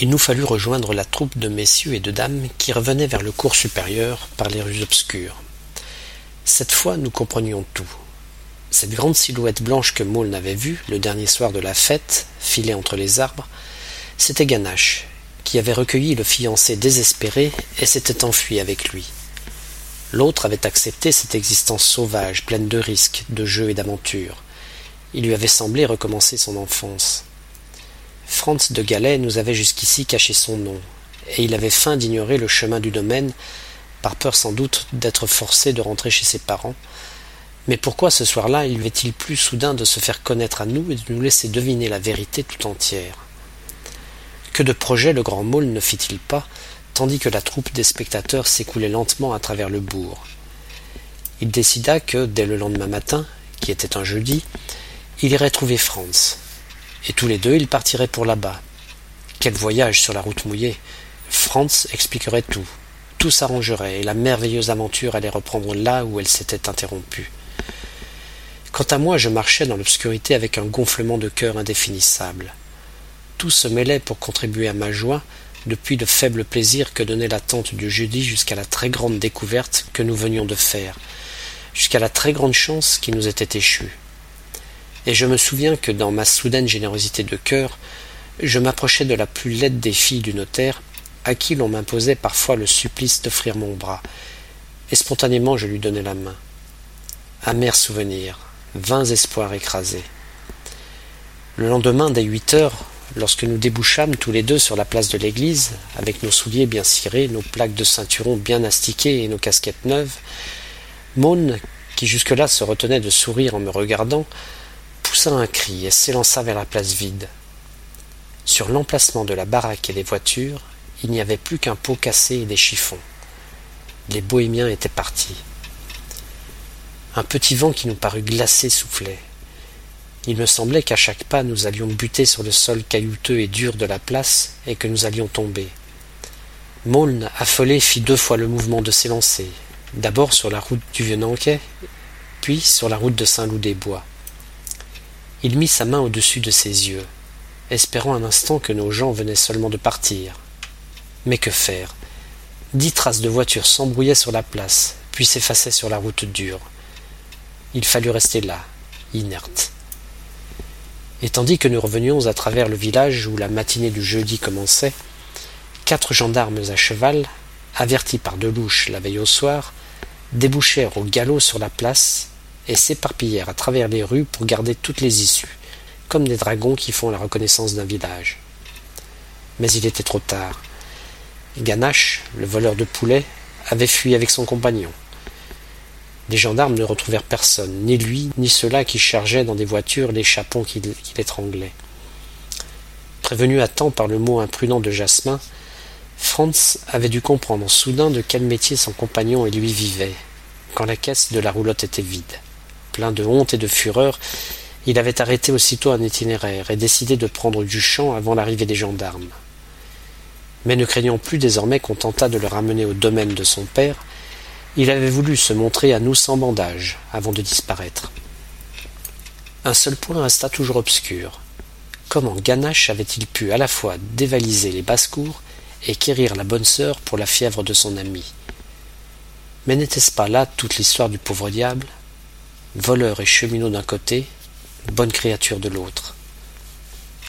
Il nous fallut rejoindre la troupe de messieurs et de dames qui revenaient vers le cours supérieur par les rues obscures. Cette fois nous comprenions tout. Cette grande silhouette blanche que Maule n'avait vue le dernier soir de la fête, filée entre les arbres, c'était Ganache, qui avait recueilli le fiancé désespéré et s'était enfui avec lui. L'autre avait accepté cette existence sauvage, pleine de risques, de jeux et d'aventures. Il lui avait semblé recommencer son enfance. Franz de Galais nous avait jusqu'ici caché son nom, et il avait feint d'ignorer le chemin du domaine, par peur sans doute d'être forcé de rentrer chez ses parents. Mais pourquoi ce soir-là il avait-il plus soudain de se faire connaître à nous et de nous laisser deviner la vérité tout entière? Que de projets le grand môle ne fit-il pas, tandis que la troupe des spectateurs s'écoulait lentement à travers le bourg. Il décida que, dès le lendemain matin, qui était un jeudi, il irait trouver Franz et tous les deux ils partiraient pour là-bas. Quel voyage sur la route mouillée. Franz expliquerait tout. Tout s'arrangerait, et la merveilleuse aventure allait reprendre là où elle s'était interrompue. Quant à moi, je marchais dans l'obscurité avec un gonflement de cœur indéfinissable. Tout se mêlait pour contribuer à ma joie, depuis le faible plaisir que donnait l'attente du jeudi jusqu'à la très grande découverte que nous venions de faire, jusqu'à la très grande chance qui nous était échue et je me souviens que dans ma soudaine générosité de cœur, je m'approchais de la plus laide des filles du notaire, à qui l'on m'imposait parfois le supplice d'offrir mon bras, et spontanément je lui donnais la main. Amer souvenir, vains espoirs écrasés. Le lendemain, dès huit heures, lorsque nous débouchâmes tous les deux sur la place de l'église, avec nos souliers bien cirés, nos plaques de ceinturon bien astiquées et nos casquettes neuves, Maune, qui jusque-là se retenait de sourire en me regardant, un cri et s'élança vers la place vide. Sur l'emplacement de la baraque et des voitures, il n'y avait plus qu'un pot cassé et des chiffons. Les bohémiens étaient partis. Un petit vent qui nous parut glacé soufflait. Il me semblait qu'à chaque pas nous allions buter sur le sol caillouteux et dur de la place et que nous allions tomber. Maulne, affolé, fit deux fois le mouvement de s'élancer, d'abord sur la route du Vieux-Nanquet, puis sur la route de Saint-Loup-des-Bois. Il mit sa main au-dessus de ses yeux, espérant un instant que nos gens venaient seulement de partir. Mais que faire? Dix traces de voitures s'embrouillaient sur la place, puis s'effaçaient sur la route dure. Il fallut rester là, inerte. Et tandis que nous revenions à travers le village où la matinée du jeudi commençait, quatre gendarmes à cheval, avertis par Delouche la veille au soir, débouchèrent au galop sur la place et s'éparpillèrent à travers les rues pour garder toutes les issues, comme des dragons qui font la reconnaissance d'un village. Mais il était trop tard. Ganache, le voleur de poulets, avait fui avec son compagnon. Les gendarmes ne retrouvèrent personne, ni lui, ni ceux-là qui chargeaient dans des voitures les chapons qui, qui l'étranglaient. Prévenu à temps par le mot imprudent de Jasmin, Franz avait dû comprendre soudain de quel métier son compagnon et lui vivaient, quand la caisse de la roulotte était vide plein de honte et de fureur, il avait arrêté aussitôt un itinéraire et décidé de prendre du champ avant l'arrivée des gendarmes. Mais ne craignant plus désormais qu'on tentât de le ramener au domaine de son père, il avait voulu se montrer à nous sans bandage avant de disparaître. Un seul point resta toujours obscur. Comment Ganache avait-il pu à la fois dévaliser les basses-cours et quérir la bonne sœur pour la fièvre de son ami? Mais n'était-ce pas là toute l'histoire du pauvre diable? Voleur et cheminot d'un côté, bonne créature de l'autre.